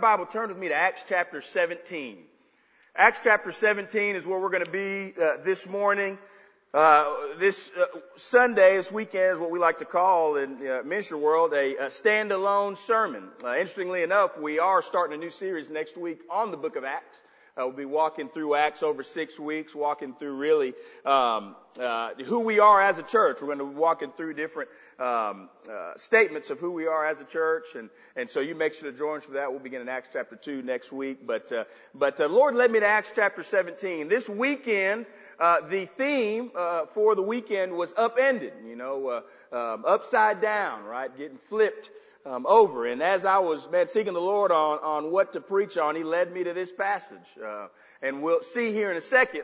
Bible, turn with me to Acts chapter 17. Acts chapter 17 is where we're going to be uh, this morning. Uh, this uh, Sunday, this weekend, is what we like to call in uh, ministry world a, a standalone sermon. Uh, interestingly enough, we are starting a new series next week on the book of Acts. Uh, we'll be walking through Acts over six weeks, walking through really um, uh, who we are as a church. We're going to be walking through different um, uh, statements of who we are as a church, and and so you make sure to join us for that. We'll begin in Acts chapter two next week. But uh, but uh, Lord led me to Acts chapter 17 this weekend. Uh, the theme uh, for the weekend was upended, you know, uh, um, upside down, right, getting flipped um, over. And as I was, man, seeking the Lord on, on what to preach on, He led me to this passage. Uh, and we'll see here in a second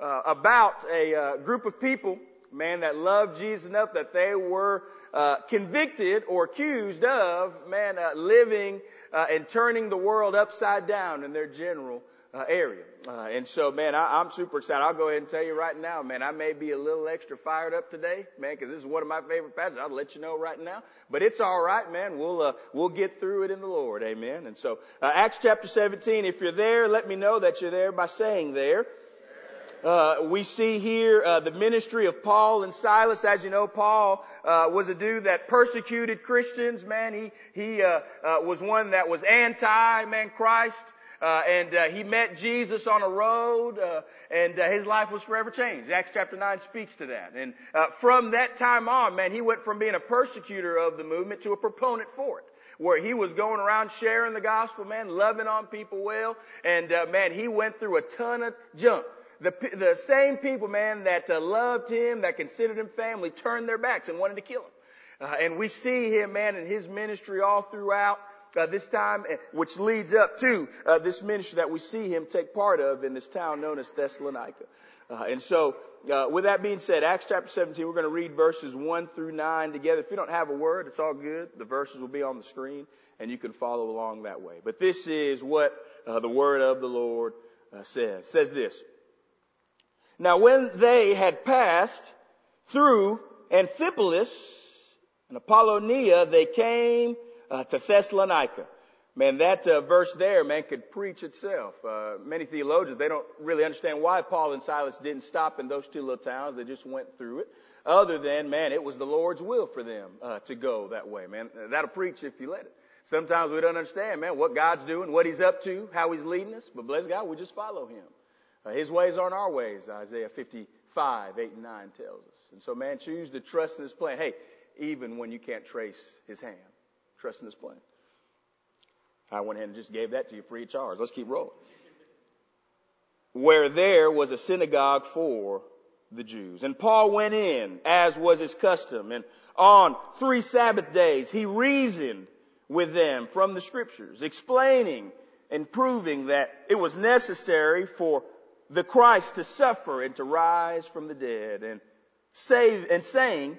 uh, about a uh, group of people, man, that loved Jesus enough that they were uh, convicted or accused of, man, uh, living uh, and turning the world upside down in their general uh, area. Uh, and so, man, I, I'm super excited. I'll go ahead and tell you right now, man, I may be a little extra fired up today, man, because this is one of my favorite passages. I'll let you know right now. But it's all right, man. We'll uh, we'll get through it in the Lord, amen. And so, uh, Acts chapter 17. If you're there, let me know that you're there by saying there. Uh, we see here uh, the ministry of Paul and Silas. As you know, Paul uh, was a dude that persecuted Christians. Man, he he uh, uh, was one that was anti man Christ. Uh, and uh, he met Jesus on a road, uh, and uh, his life was forever changed. Acts chapter 9 speaks to that. And uh, from that time on, man, he went from being a persecutor of the movement to a proponent for it. Where he was going around sharing the gospel, man, loving on people well, and uh, man, he went through a ton of junk. The, the same people, man, that loved him, that considered him family, turned their backs and wanted to kill him. and we see him, man, in his ministry all throughout uh, this time, which leads up to uh, this ministry that we see him take part of in this town known as Thessalonica. Uh, and so, uh, with that being said, Acts chapter 17, we're going to read verses 1 through 9 together. If you don't have a word, it's all good. The verses will be on the screen, and you can follow along that way. But this is what uh, the word of the Lord uh, says. It says this. Now, when they had passed through Amphipolis and Apollonia, they came uh, to Thessalonica. Man, that uh, verse there, man, could preach itself. Uh, many theologians, they don't really understand why Paul and Silas didn't stop in those two little towns. They just went through it. Other than, man, it was the Lord's will for them uh, to go that way, man. That'll preach if you let it. Sometimes we don't understand, man, what God's doing, what He's up to, how He's leading us. But bless God, we just follow Him. Uh, his ways aren't our ways, Isaiah 55, 8 and 9 tells us. And so, man, choose to trust in His plan. Hey, even when you can't trace His hand. Trust in this plan. I went ahead and just gave that to you free of charge. Let's keep rolling. Where there was a synagogue for the Jews. And Paul went in, as was his custom, and on three Sabbath days he reasoned with them from the scriptures, explaining and proving that it was necessary for the Christ to suffer and to rise from the dead and save and saying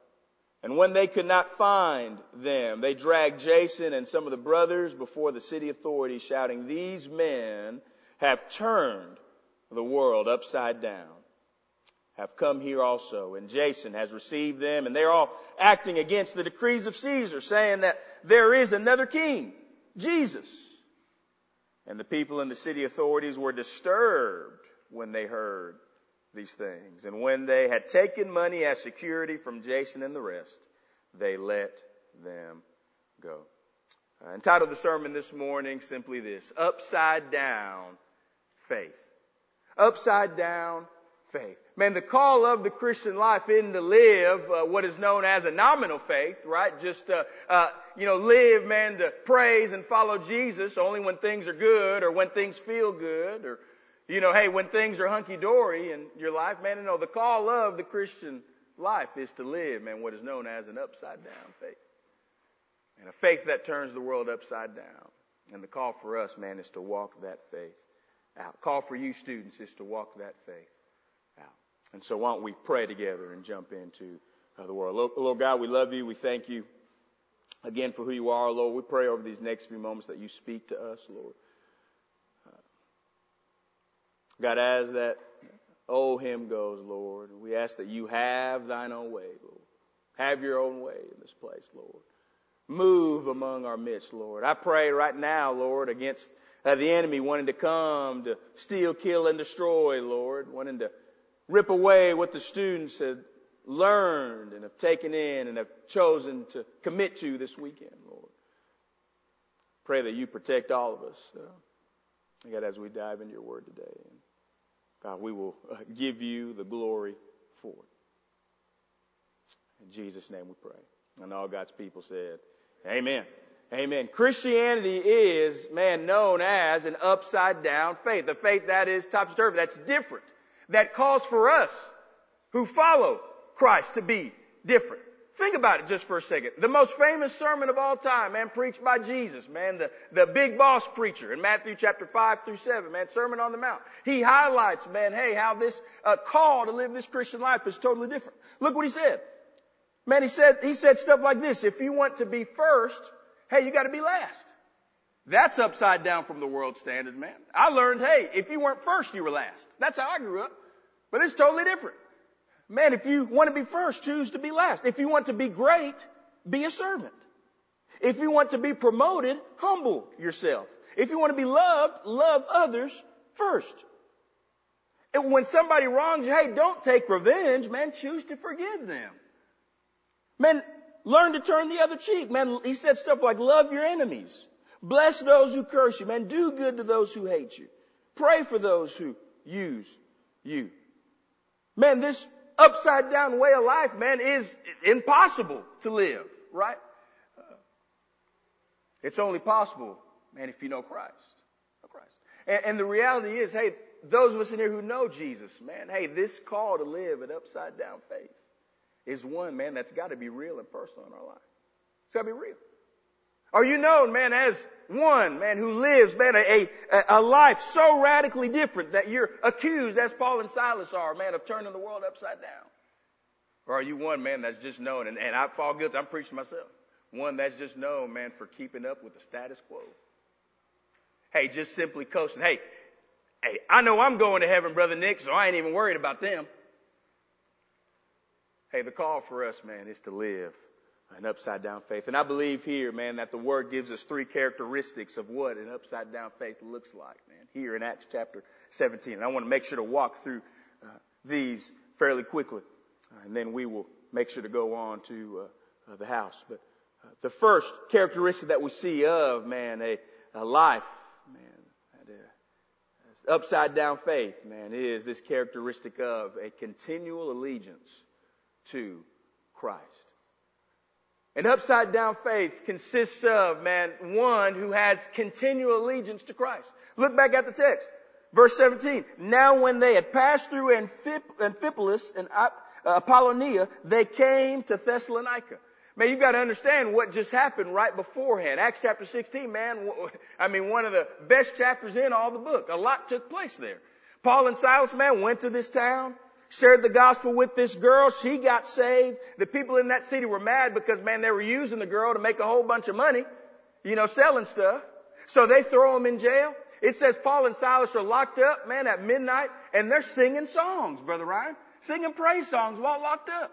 And when they could not find them, they dragged Jason and some of the brothers before the city authorities, shouting, These men have turned the world upside down, have come here also. And Jason has received them, and they're all acting against the decrees of Caesar, saying that there is another king, Jesus. And the people in the city authorities were disturbed when they heard these things. And when they had taken money as security from Jason and the rest, they let them go. Uh, entitled the sermon this morning simply this, Upside Down Faith. Upside Down Faith. Man, the call of the Christian life isn't to live uh, what is known as a nominal faith, right? Just, uh, uh, you know, live, man, to praise and follow Jesus only when things are good or when things feel good or you know, hey, when things are hunky dory in your life, man, you know, the call of the Christian life is to live, man, what is known as an upside down faith. And a faith that turns the world upside down. And the call for us, man, is to walk that faith out. Call for you students is to walk that faith out. And so why don't we pray together and jump into uh, the world. Lord, Lord God, we love you. We thank you again for who you are, Lord. We pray over these next few moments that you speak to us, Lord. God, as that old hymn goes, Lord, we ask that you have thine own way, Lord. Have your own way in this place, Lord. Move among our midst, Lord. I pray right now, Lord, against uh, the enemy wanting to come to steal, kill, and destroy, Lord, wanting to rip away what the students had learned and have taken in and have chosen to commit to this weekend, Lord. Pray that you protect all of us, uh, God, as we dive into your word today. God, we will uh, give you the glory for it. In Jesus' name we pray. And all God's people said, Amen. Amen. Christianity is, man, known as an upside down faith. The faith that is topsy-turvy, that's different, that calls for us who follow Christ to be different. Think about it just for a second. The most famous sermon of all time, man, preached by Jesus, man, the, the big boss preacher in Matthew chapter 5 through 7, man, Sermon on the Mount. He highlights, man, hey, how this uh, call to live this Christian life is totally different. Look what he said. Man, he said, he said stuff like this. If you want to be first, hey, you gotta be last. That's upside down from the world standard, man. I learned, hey, if you weren't first, you were last. That's how I grew up. But it's totally different. Man, if you want to be first, choose to be last. If you want to be great, be a servant. If you want to be promoted, humble yourself. If you want to be loved, love others first. And when somebody wrongs you, hey, don't take revenge, man. Choose to forgive them. Man, learn to turn the other cheek. Man, he said stuff like love your enemies. Bless those who curse you. Man, do good to those who hate you. Pray for those who use you. Man, this upside down way of life, man, is impossible to live, right? Uh, it's only possible, man, if you know Christ. Know Christ. And, and, the reality is, hey, those of us in here who know Jesus, man, hey, this call to live an upside down faith is one, man, that's got to be real and personal in our life. It's got to be real. Are you known, man, as one, man, who lives, man, a, a, a, life so radically different that you're accused, as Paul and Silas are, man, of turning the world upside down? Or are you one, man, that's just known, and, and I fall guilty, I'm preaching myself, one that's just known, man, for keeping up with the status quo? Hey, just simply coasting. Hey, hey, I know I'm going to heaven, Brother Nick, so I ain't even worried about them. Hey, the call for us, man, is to live an upside down faith. And I believe here, man, that the word gives us three characteristics of what an upside down faith looks like, man, here in Acts chapter 17. And I want to make sure to walk through uh, these fairly quickly. Uh, and then we will make sure to go on to uh, uh the house. But uh, the first characteristic that we see of, man, a, a life, man, upside down faith, man, is this characteristic of a continual allegiance to Christ. An upside down faith consists of, man, one who has continual allegiance to Christ. Look back at the text. Verse 17. Now when they had passed through Amphipolis and uh, Apollonia, they came to Thessalonica. Man, you gotta understand what just happened right beforehand. Acts chapter 16, man, I mean, one of the best chapters in all the book. A lot took place there. Paul and Silas, man, went to this town shared the gospel with this girl. She got saved. The people in that city were mad because, man, they were using the girl to make a whole bunch of money, you know, selling stuff. So they throw them in jail. It says Paul and Silas are locked up, man, at midnight, and they're singing songs, Brother Ryan. Singing praise songs while locked up.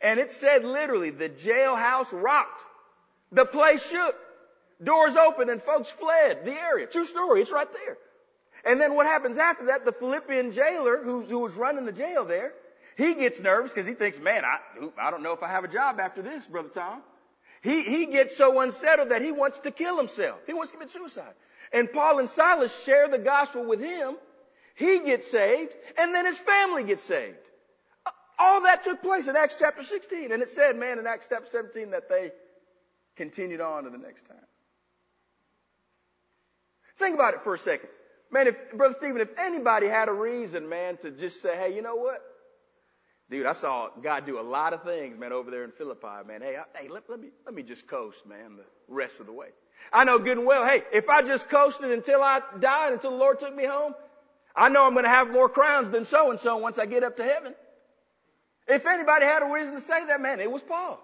And it said literally, the jailhouse rocked. The place shook. Doors opened and folks fled the area. True story. It's right there. And then what happens after that? The Philippian jailer who, who was running the jail there, he gets nervous because he thinks, man, I, I don't know if I have a job after this, Brother Tom. He, he gets so unsettled that he wants to kill himself. He wants to commit suicide. And Paul and Silas share the gospel with him. He gets saved, and then his family gets saved. All that took place in Acts chapter 16. And it said, man, in Acts chapter 17 that they continued on to the next time. Think about it for a second. Man, if, Brother Stephen, if anybody had a reason, man, to just say, hey, you know what? Dude, I saw God do a lot of things, man, over there in Philippi, man. Hey, I, hey, let, let me, let me just coast, man, the rest of the way. I know good and well, hey, if I just coasted until I died, until the Lord took me home, I know I'm going to have more crowns than so and so once I get up to heaven. If anybody had a reason to say that, man, it was Paul.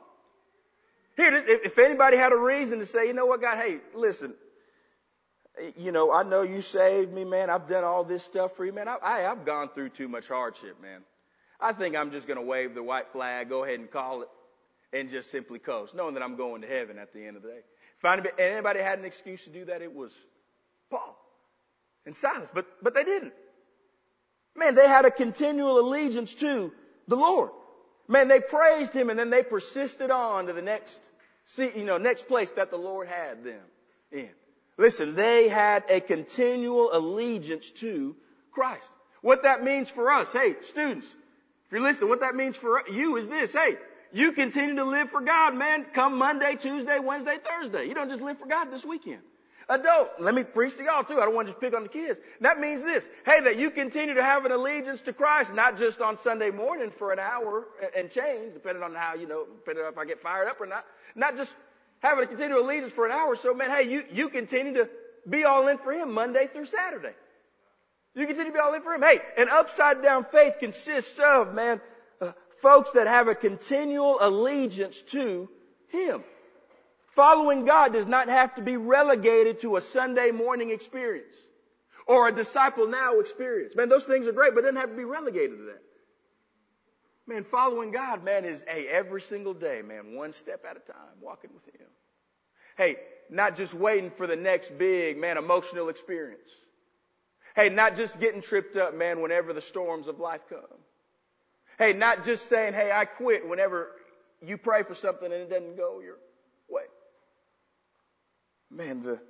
Here, if anybody had a reason to say, you know what, God, hey, listen, you know, I know you saved me, man. I've done all this stuff for you, man. I, I, have gone through too much hardship, man. I think I'm just going to wave the white flag, go ahead and call it, and just simply coast, knowing that I'm going to heaven at the end of the day. If anybody had an excuse to do that, it was Paul and Silas, but, but they didn't. Man, they had a continual allegiance to the Lord. Man, they praised him and then they persisted on to the next, see, you know, next place that the Lord had them in. Listen, they had a continual allegiance to Christ. What that means for us, hey, students, if you're listening, what that means for you is this, hey, you continue to live for God, man, come Monday, Tuesday, Wednesday, Thursday. You don't just live for God this weekend. Adult, let me preach to y'all too. I don't want to just pick on the kids. That means this, hey, that you continue to have an allegiance to Christ, not just on Sunday morning for an hour and change, depending on how, you know, depending on if I get fired up or not. Not just having a continual allegiance for an hour. or So, man, hey, you, you continue to be all in for Him Monday through Saturday. You continue to be all in for Him. Hey, an upside down faith consists of, man, uh, folks that have a continual allegiance to Him. Following God does not have to be relegated to a Sunday morning experience or a disciple now experience. Man, those things are great, but it doesn't have to be relegated to that. Man, following God, man, is, hey, every single day, man, one step at a time, walking with Him. Hey, not just waiting for the next big, man, emotional experience. Hey, not just getting tripped up, man, whenever the storms of life come. Hey, not just saying, hey, I quit whenever you pray for something and it doesn't go your way. Man, the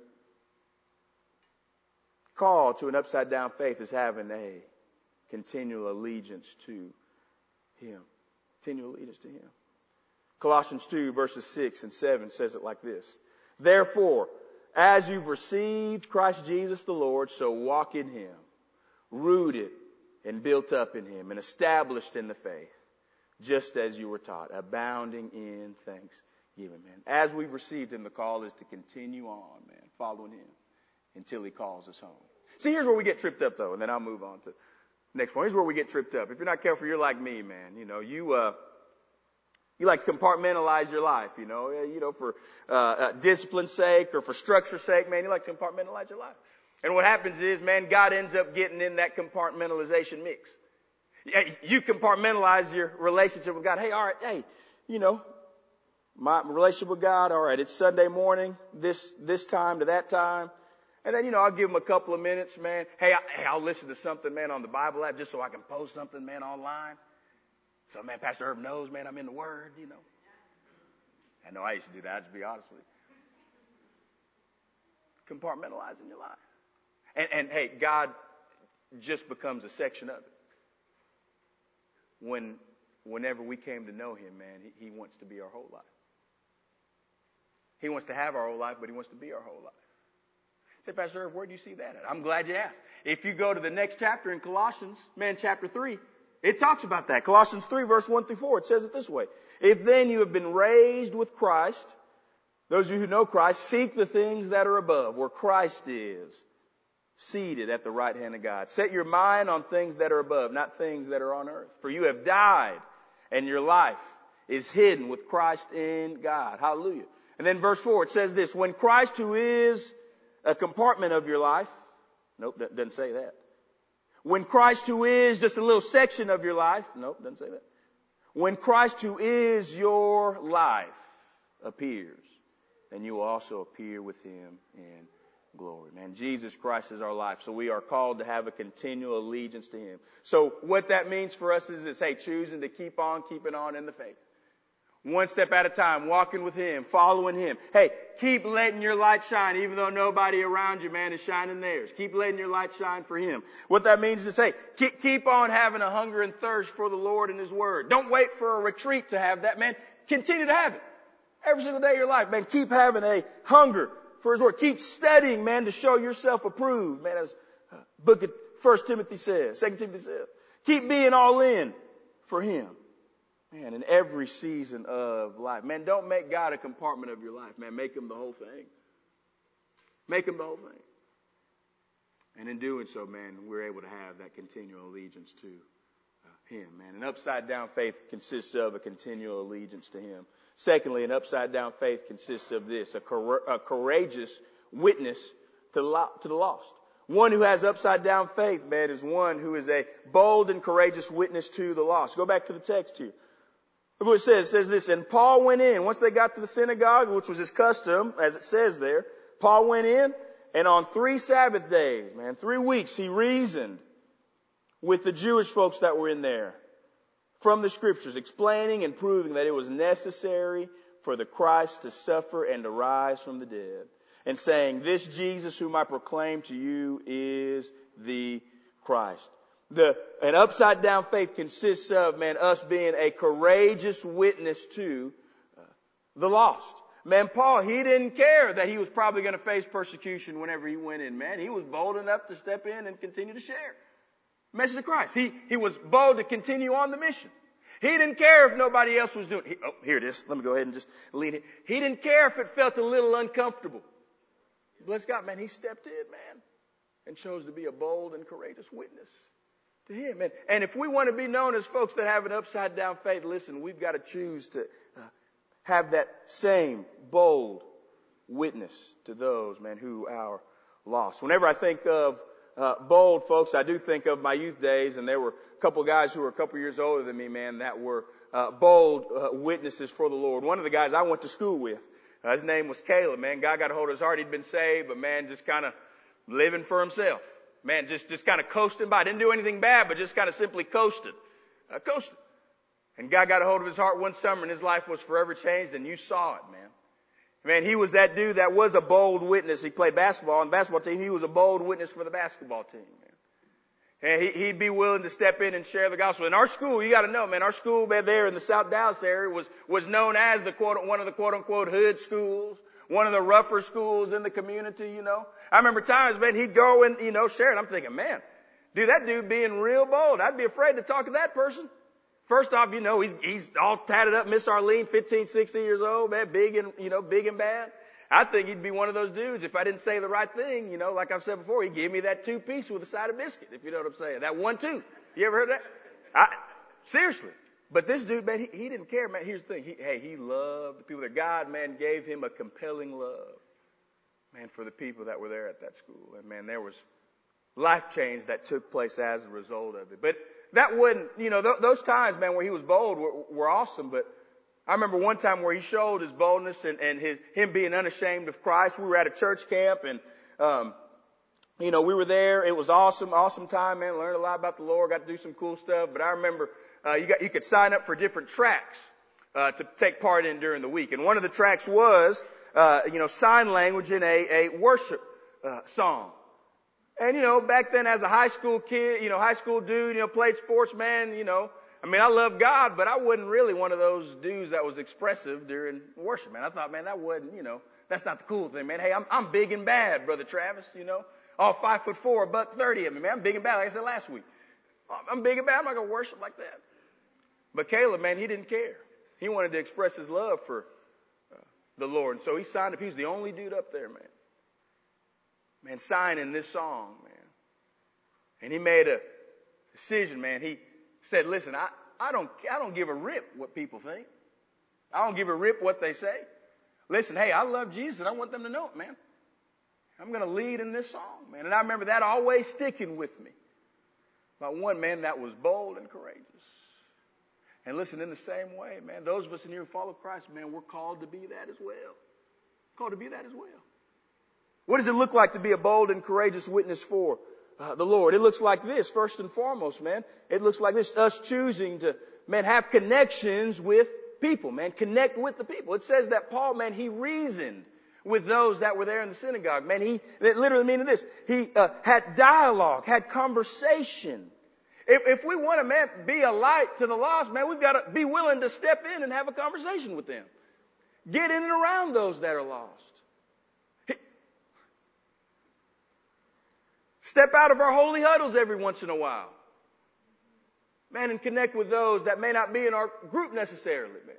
call to an upside down faith is having a continual allegiance to Him. Continual allegiance to Him. Colossians 2 verses 6 and 7 says it like this. Therefore, as you've received Christ Jesus the Lord, so walk in Him, rooted and built up in Him and established in the faith, just as you were taught, abounding in thanks given, man. As we've received him, the call is to continue on, man, following him until he calls us home. See, here's where we get tripped up though, and then I'll move on to next point. Here's where we get tripped up. If you're not careful, you're like me, man. You know, you, uh, you like to compartmentalize your life, you know, you know, for, uh, uh, discipline's sake or for structure's sake, man, you like to compartmentalize your life. And what happens is, man, God ends up getting in that compartmentalization mix. You compartmentalize your relationship with God. Hey, all right, hey, you know, my relationship with God, all right, it's Sunday morning, this, this time to that time. And then, you know, I'll give them a couple of minutes, man. Hey, I, hey, I'll listen to something, man, on the Bible app just so I can post something, man, online. So, man, Pastor Herb knows, man, I'm in the Word, you know. I know I used to do that, I'll be honest with you. Compartmentalizing your life. And, and hey, God just becomes a section of it. When, whenever we came to know Him, man, He, he wants to be our whole life. He wants to have our whole life, but he wants to be our whole life. Say, Pastor where do you see that at? I'm glad you asked. If you go to the next chapter in Colossians, man, chapter 3, it talks about that. Colossians 3 verse 1 through 4, it says it this way. If then you have been raised with Christ, those of you who know Christ, seek the things that are above, where Christ is, seated at the right hand of God. Set your mind on things that are above, not things that are on earth. For you have died, and your life is hidden with Christ in God. Hallelujah. And then verse 4, it says this, when Christ who is a compartment of your life, nope, doesn't say that. When Christ who is just a little section of your life, nope, doesn't say that. When Christ who is your life appears, then you will also appear with him in glory. Man, Jesus Christ is our life. So we are called to have a continual allegiance to him. So what that means for us is this, hey, choosing to keep on keeping on in the faith. One step at a time, walking with Him, following Him. Hey, keep letting your light shine, even though nobody around you, man, is shining theirs. Keep letting your light shine for Him. What that means is say, keep, keep on having a hunger and thirst for the Lord and His Word. Don't wait for a retreat to have that, man. Continue to have it. Every single day of your life, man. Keep having a hunger for His Word. Keep studying, man, to show yourself approved, man, as uh, book of First Timothy says, Second Timothy says. Keep being all in for Him. Man, in every season of life. Man, don't make God a compartment of your life. Man, make him the whole thing. Make him the whole thing. And in doing so, man, we're able to have that continual allegiance to uh, Him, man. An upside down faith consists of a continual allegiance to Him. Secondly, an upside down faith consists of this, a, cor- a courageous witness to, lo- to the lost. One who has upside down faith, man, is one who is a bold and courageous witness to the lost. Go back to the text here. What it says. It says this, and Paul went in. Once they got to the synagogue, which was his custom, as it says there, Paul went in, and on three Sabbath days, man, three weeks, he reasoned with the Jewish folks that were in there from the scriptures, explaining and proving that it was necessary for the Christ to suffer and to rise from the dead. And saying, this Jesus whom I proclaim to you is the Christ. The, an upside down faith consists of, man, us being a courageous witness to uh, the lost. Man, Paul, he didn't care that he was probably going to face persecution whenever he went in, man. He was bold enough to step in and continue to share message of Christ. He, he was bold to continue on the mission. He didn't care if nobody else was doing it. Oh, here it is. Let me go ahead and just lean it. He didn't care if it felt a little uncomfortable. Bless God, man. He stepped in, man, and chose to be a bold and courageous witness to Him. And, and if we want to be known as folks that have an upside down faith, listen, we've got to choose to uh, have that same bold witness to those, man, who are lost. Whenever I think of uh, bold folks, I do think of my youth days, and there were a couple guys who were a couple years older than me, man, that were uh, bold uh, witnesses for the Lord. One of the guys I went to school with, uh, his name was Caleb. Man, God got a hold of his heart. He'd been saved, but man, just kind of living for himself. Man, just just kind of coasting by. Didn't do anything bad, but just kind of simply coasted, uh, coasted. And God got a hold of his heart one summer, and his life was forever changed. And you saw it, man. Man, he was that dude that was a bold witness. He played basketball on the basketball team. He was a bold witness for the basketball team, man. And he, would be willing to step in and share the gospel. In our school, you gotta know, man, our school man, there in the South Dallas area was, was known as the quote, one of the quote unquote hood schools, one of the rougher schools in the community, you know. I remember times, man, he'd go and, you know, share it. I'm thinking, man, dude, that dude being real bold. I'd be afraid to talk to that person. First off, you know, he's, he's all tatted up, Miss Arlene, 15, 16 years old, man, big and, you know, big and bad. I think he'd be one of those dudes. If I didn't say the right thing, you know, like I've said before, he'd give me that two piece with a side of biscuit, if you know what I'm saying. That one two. You ever heard that? I, seriously. But this dude, man, he, he didn't care, man. Here's the thing. He, hey, he loved the people that God, man, gave him a compelling love, man, for the people that were there at that school. And man, there was life change that took place as a result of it. But that wouldn't, you know, th- those times, man, where he was bold were, were awesome, but I remember one time where he showed his boldness and, and his, him being unashamed of Christ. We were at a church camp and, um, you know, we were there. It was awesome, awesome time, man. Learned a lot about the Lord, got to do some cool stuff. But I remember, uh, you got, you could sign up for different tracks, uh, to take part in during the week. And one of the tracks was, uh, you know, sign language in a, a worship, uh, song. And, you know, back then as a high school kid, you know, high school dude, you know, played sports, man, you know, I mean, I love God, but I wasn't really one of those dudes that was expressive during worship, man. I thought, man, that wasn't, you know, that's not the cool thing, man. Hey, I'm, I'm big and bad, brother Travis, you know, all five foot four, buck 30 of me, man. I'm big and bad, like I said last week. I'm big and bad. I'm not to worship like that. But Caleb, man, he didn't care. He wanted to express his love for uh, the Lord. And so he signed up. He was the only dude up there, man man, signing this song, man. And he made a decision, man. He said, listen, I, I don't, I don't give a rip what people think. I don't give a rip what they say. Listen, hey, I love Jesus and I want them to know it, man. I'm going to lead in this song, man. And I remember that always sticking with me. About one man that was bold and courageous. And listen, in the same way, man, those of us in here who follow Christ, man, we're called to be that as well. Called to be that as well. What does it look like to be a bold and courageous witness for uh, the Lord? It looks like this, first and foremost, man. It looks like this, us choosing to, man, have connections with people, man. Connect with the people. It says that Paul, man, he reasoned with those that were there in the synagogue. Man, he, it literally meaning this. He uh, had dialogue, had conversation. If, if we want to, man, be a light to the lost, man, we've got to be willing to step in and have a conversation with them. Get in and around those that are lost. Step out of our holy huddles every once in a while. Man, and connect with those that may not be in our group necessarily, man.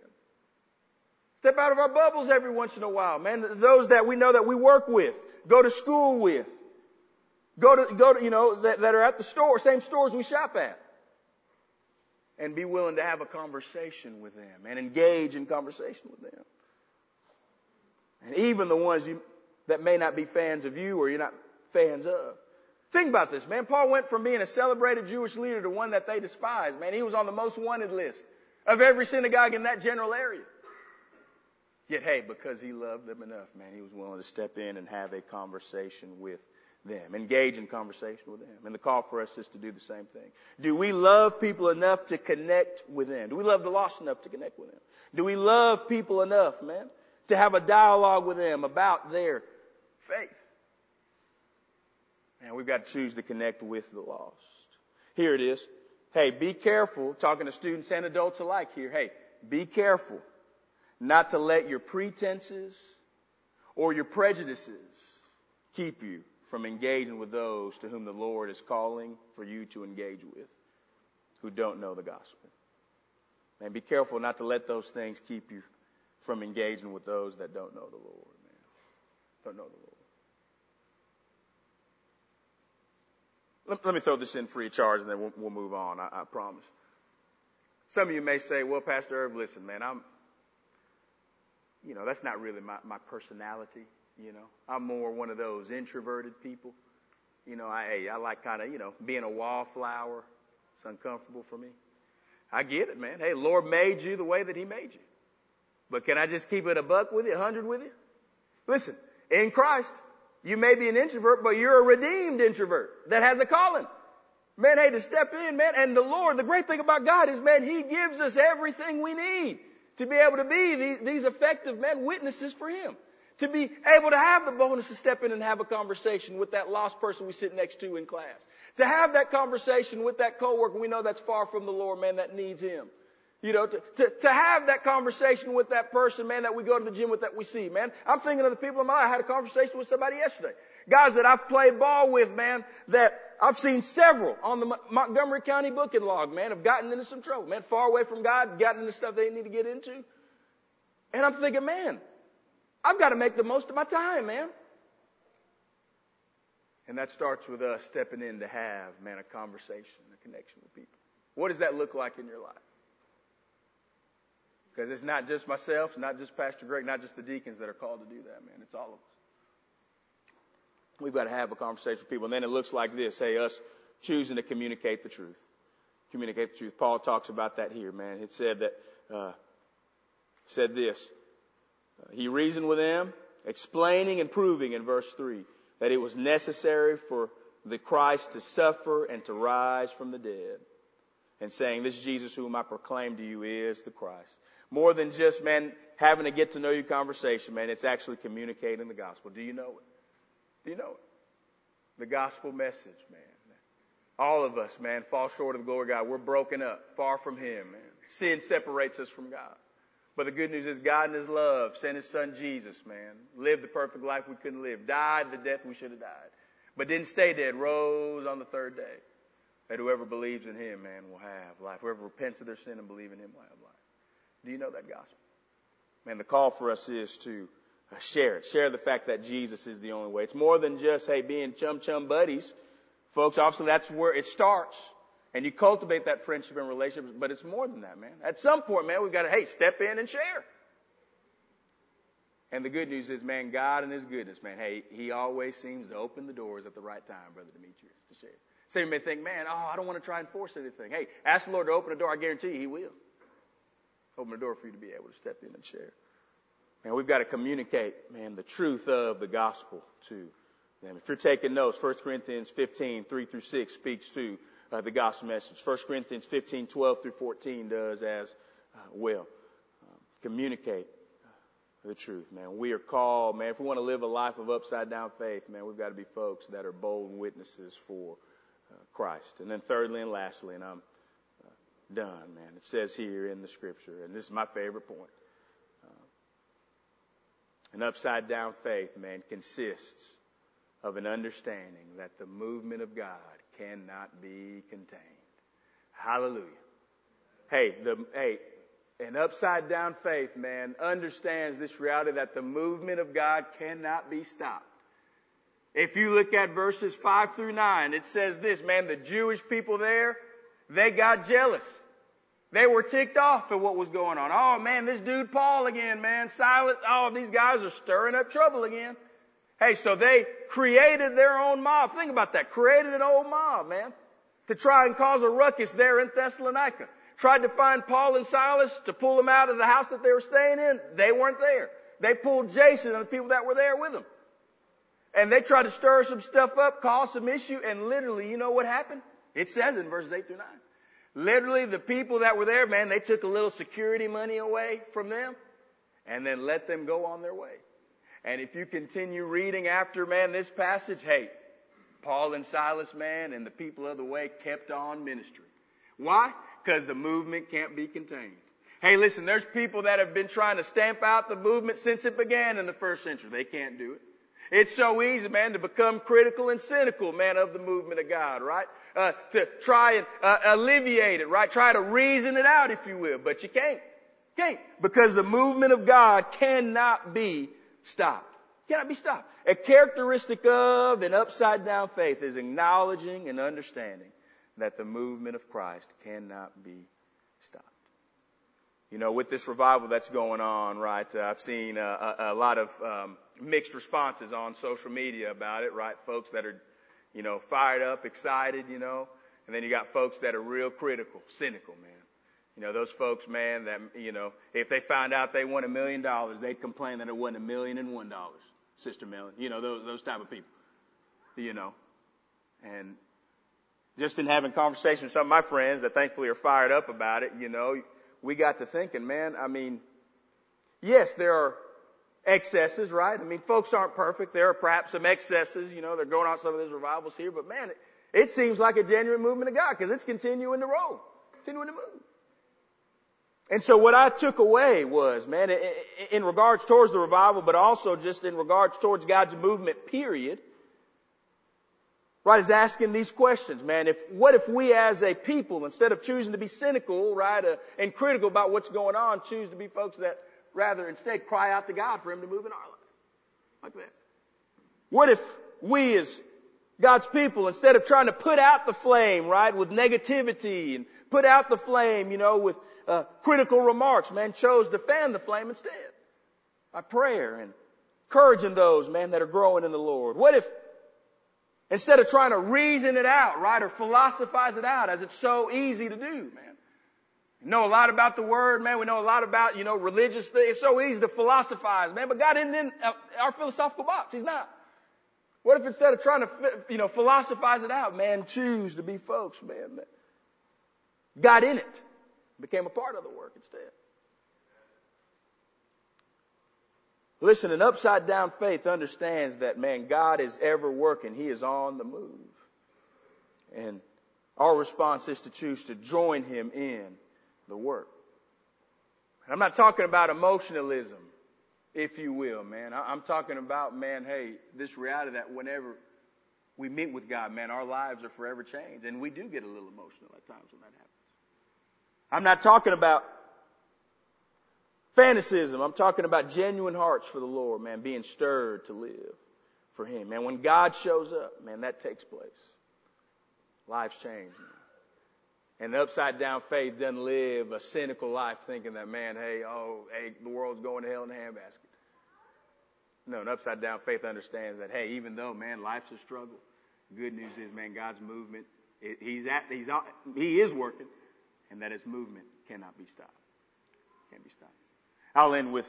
Step out of our bubbles every once in a while, man. Those that we know that we work with, go to school with. Go to, go to, you know, that, that are at the store, same stores we shop at. And be willing to have a conversation with them and engage in conversation with them. And even the ones you, that may not be fans of you or you're not fans of. Think about this, man. Paul went from being a celebrated Jewish leader to one that they despised, man. He was on the most wanted list of every synagogue in that general area. Yet, hey, because he loved them enough, man, he was willing to step in and have a conversation with them, engage in conversation with them. And the call for us is to do the same thing. Do we love people enough to connect with them? Do we love the lost enough to connect with them? Do we love people enough, man, to have a dialogue with them about their faith? And we've got to choose to connect with the lost. Here it is. Hey, be careful, talking to students and adults alike here. Hey, be careful not to let your pretenses or your prejudices keep you from engaging with those to whom the Lord is calling for you to engage with who don't know the gospel. And be careful not to let those things keep you from engaging with those that don't know the Lord, man. Don't know the Lord. Let, me throw this in free of charge and then we'll, we'll move on, I, I, promise. Some of you may say, well, Pastor Irv, listen, man, I'm, you know, that's not really my, my personality. You know, I'm more one of those introverted people. You know, I, I like kind of, you know, being a wallflower. It's uncomfortable for me. I get it, man. Hey, Lord made you the way that He made you. But can I just keep it a buck with you, a hundred with you? Listen, in Christ, you may be an introvert, but you're a redeemed introvert that has a calling. Man, hey, to step in, man, and the Lord, the great thing about God is, man, He gives us everything we need to be able to be these, these effective, man, witnesses for Him. To be able to have the bonus to step in and have a conversation with that lost person we sit next to in class. To have that conversation with that coworker we know that's far from the Lord, man, that needs Him. You know, to, to, to have that conversation with that person, man, that we go to the gym with that we see, man. I'm thinking of the people in my life. I had a conversation with somebody yesterday. Guys that I've played ball with, man, that I've seen several on the Montgomery County booking log, man, have gotten into some trouble, man, far away from God, gotten into stuff they need to get into. And I'm thinking, man, I've got to make the most of my time, man. And that starts with us stepping in to have, man, a conversation, a connection with people. What does that look like in your life? Because it's not just myself, not just Pastor Greg, not just the deacons that are called to do that, man. It's all of us. We've got to have a conversation with people. And then it looks like this. Hey, us choosing to communicate the truth. Communicate the truth. Paul talks about that here, man. It said that, uh, said this. Uh, he reasoned with them, explaining and proving in verse 3 that it was necessary for the Christ to suffer and to rise from the dead. And saying, this Jesus whom I proclaim to you is the Christ. More than just, man, having a get to know you conversation, man. It's actually communicating the gospel. Do you know it? Do you know it? The gospel message, man. All of us, man, fall short of the glory of God. We're broken up, far from Him, man. Sin separates us from God. But the good news is God in His love sent His Son Jesus, man. Lived the perfect life we couldn't live. Died the death we should have died. But didn't stay dead. Rose on the third day. That whoever believes in Him, man, will have life. Whoever repents of their sin and believes in Him will have life. Do you know that gospel? Man, the call for us is to uh, share it. Share the fact that Jesus is the only way. It's more than just, hey, being chum chum buddies. Folks, obviously that's where it starts. And you cultivate that friendship and relationship, but it's more than that, man. At some point, man, we've got to, hey, step in and share. And the good news is, man, God and His goodness, man, hey, He always seems to open the doors at the right time, Brother Demetrius, to share. Of you may think, man, oh, I don't want to try and force anything. Hey, ask the Lord to open a door. I guarantee you He will open the door for you to be able to step in and share. Man, we've got to communicate, man, the truth of the gospel to them. If you're taking notes, 1 Corinthians 15, 3 through 6 speaks to uh, the gospel message. 1 Corinthians 15, 12 through 14 does as uh, well. Um, communicate uh, the truth, man. We are called, man, if we want to live a life of upside down faith, man, we've got to be folks that are bold witnesses for uh, Christ. And then thirdly and lastly, and I'm done, man. It says here in the scripture, and this is my favorite point. Uh, an upside down faith, man, consists of an understanding that the movement of God cannot be contained. Hallelujah. Hey, the, hey, an upside down faith, man, understands this reality that the movement of God cannot be stopped. If you look at verses 5 through 9, it says this, man, the Jewish people there, they got jealous. They were ticked off at what was going on. Oh man, this dude Paul again, man, Silas. oh, these guys are stirring up trouble again. Hey, so they created their own mob. Think about that. Created an old mob, man, to try and cause a ruckus there in Thessalonica. Tried to find Paul and Silas to pull them out of the house that they were staying in. They weren't there. They pulled Jason and the people that were there with them. And they tried to stir some stuff up, cause some issue, and literally, you know what happened? It says in verses 8 through 9. Literally, the people that were there, man, they took a little security money away from them and then let them go on their way. And if you continue reading after, man, this passage, hey, Paul and Silas, man, and the people of the way kept on ministry. Why? Because the movement can't be contained. Hey, listen, there's people that have been trying to stamp out the movement since it began in the first century. They can't do it. It's so easy, man, to become critical and cynical, man, of the movement of God, right? Uh, to try and uh, alleviate it, right? Try to reason it out, if you will, but you can't. Can't. Because the movement of God cannot be stopped. Cannot be stopped. A characteristic of an upside down faith is acknowledging and understanding that the movement of Christ cannot be stopped. You know, with this revival that's going on, right, uh, I've seen uh, a, a, lot of um, mixed responses on social media about it, right? Folks that are, you know, fired up, excited, you know, and then you got folks that are real critical, cynical, man. You know, those folks, man, that, you know, if they found out they won a million dollars, they'd complain that it wasn't a million and one dollars, Sister Melon. You know, those, those type of people. You know, and just in having conversations with some of my friends that thankfully are fired up about it, you know, we got to thinking, man, I mean, yes, there are excesses, right? I mean, folks aren't perfect. There are perhaps some excesses, you know, they're going on some of these revivals here, but man, it, it seems like a genuine movement of God because it's continuing to roll, continuing to move. And so what I took away was, man, in regards towards the revival, but also just in regards towards God's movement, period, right, is asking these questions, man. If, what if we as a people, instead of choosing to be cynical, right, uh, and critical about what's going on, choose to be folks that rather instead cry out to God for Him to move in our lives? Like that. What if we as God's people, instead of trying to put out the flame, right, with negativity and put out the flame, you know, with uh, critical remarks, man, chose to fan the flame instead by prayer and encouraging those, man, that are growing in the Lord. What if instead of trying to reason it out, right, or philosophize it out, as it's so easy to do, man. We know a lot about the Word, man. We know a lot about, you know, religious things. It's so easy to philosophize, man. But God isn't in our philosophical box. He's not. What if instead of trying to, you know, philosophize it out, man, choose to be folks, man, that got in it, became a part of the work instead. Listen, an upside down faith understands that, man, God is ever working. He is on the move. And our response is to choose to join Him in the work. I'm not talking about emotionalism, if you will, man. I'm talking about, man, hey, this reality that whenever we meet with God, man, our lives are forever changed. And we do get a little emotional at times when that happens. I'm not talking about fanaticism. I'm talking about genuine hearts for the Lord, man, being stirred to live for Him. Man, when God shows up, man, that takes place. Lives change, man. And upside down faith doesn't live a cynical life thinking that, man, hey, oh, hey, the world's going to hell in a handbasket. No, an upside down faith understands that, hey, even though, man, life's a struggle, good news is, man, God's movement, it, he's at, he's he is working, and that his movement cannot be stopped. Can't be stopped. I'll end with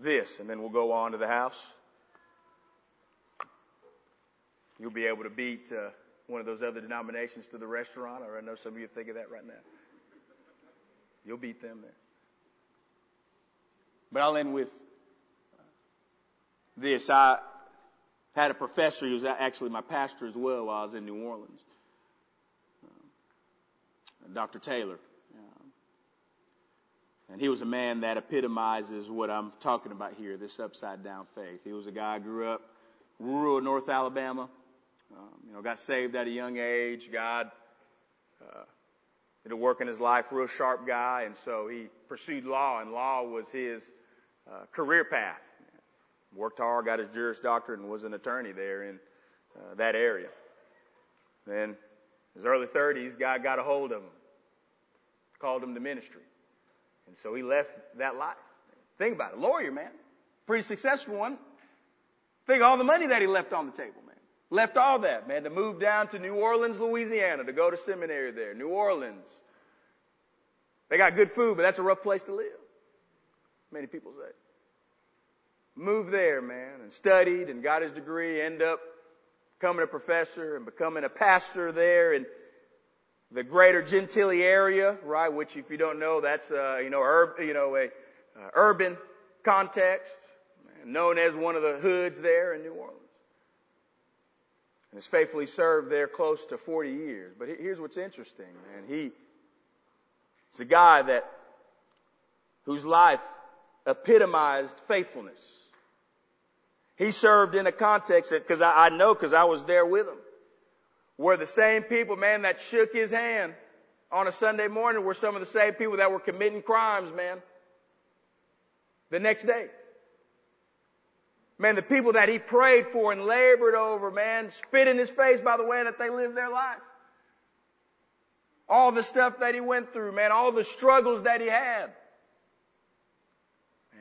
this, and then we'll go on to the house. You'll be able to beat uh, one of those other denominations to the restaurant, or I know some of you think of that right now. You'll beat them there. But I'll end with this. I had a professor who was actually my pastor as well while I was in New Orleans, Dr. Taylor. And he was a man that epitomizes what I'm talking about here, this upside down faith. He was a guy who grew up rural North Alabama, um, you know, got saved at a young age. God uh, did a work in his life, real sharp guy, and so he pursued law, and law was his uh, career path. Worked hard, got his Juris Doctorate, and was an attorney there in uh, that area. Then, his early 30s, God got a hold of him, called him to ministry. And so he left that life. Think about it. Lawyer, man. Pretty successful one. Think all the money that he left on the table, man. Left all that, man, to move down to New Orleans, Louisiana, to go to seminary there. New Orleans. They got good food, but that's a rough place to live. Many people say. Moved there, man, and studied and got his degree, end up becoming a professor and becoming a pastor there in the greater Gentilly area, right? Which, if you don't know, that's, uh, you know, urb, you know, a uh, urban context, known as one of the hoods there in New Orleans and has faithfully served there close to 40 years. But here's what's interesting, man. He, he's a guy that, whose life epitomized faithfulness. He served in a context that, because I, I know because I was there with him, where the same people, man, that shook his hand on a Sunday morning were some of the same people that were committing crimes, man, the next day. Man, the people that he prayed for and labored over, man, spit in his face by the way that they lived their life. All the stuff that he went through, man, all the struggles that he had.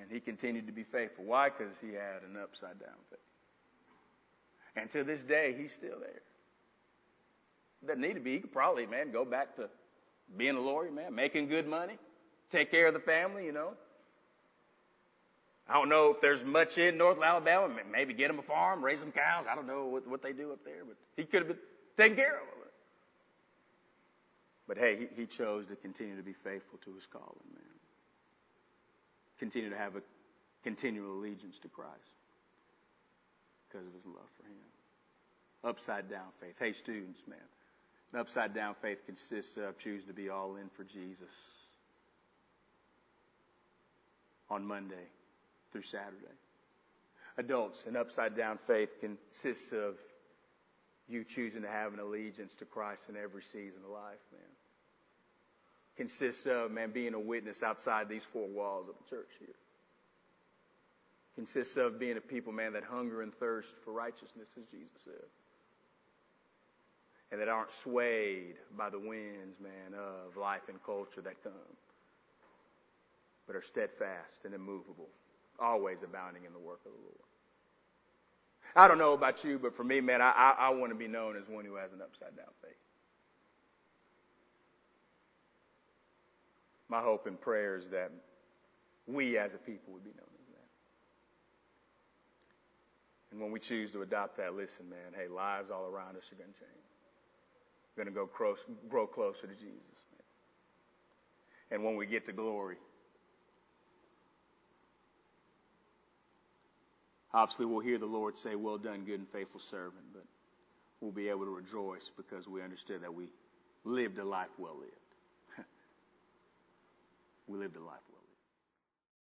And he continued to be faithful. Why? Because he had an upside down faith. And to this day, he's still there. Doesn't need to be. He could probably, man, go back to being a lawyer, man, making good money, take care of the family, you know, I don't know if there's much in North Alabama. Maybe get him a farm, raise some cows. I don't know what, what they do up there, but he could have been taken care of. But hey, he, he chose to continue to be faithful to his calling, man. Continue to have a continual allegiance to Christ because of his love for him. Upside down faith. Hey, students, man. An upside down faith consists of choose to be all in for Jesus on Monday through Saturday. Adults, an upside down faith consists of you choosing to have an allegiance to Christ in every season of life, man. Consists of, man, being a witness outside these four walls of the church here. Consists of being a people, man, that hunger and thirst for righteousness, as Jesus said. And that aren't swayed by the winds, man, of life and culture that come, but are steadfast and immovable always abounding in the work of the Lord. I don't know about you, but for me, man, I, I, I want to be known as one who has an upside down faith. My hope and prayer is that we as a people would be known as that. And when we choose to adopt that, listen, man, hey, lives all around us are going to change. We're going to go close, grow closer to Jesus. Man. And when we get to glory, Obviously, we'll hear the Lord say, Well done, good and faithful servant, but we'll be able to rejoice because we understood that we lived a life well lived. We lived a life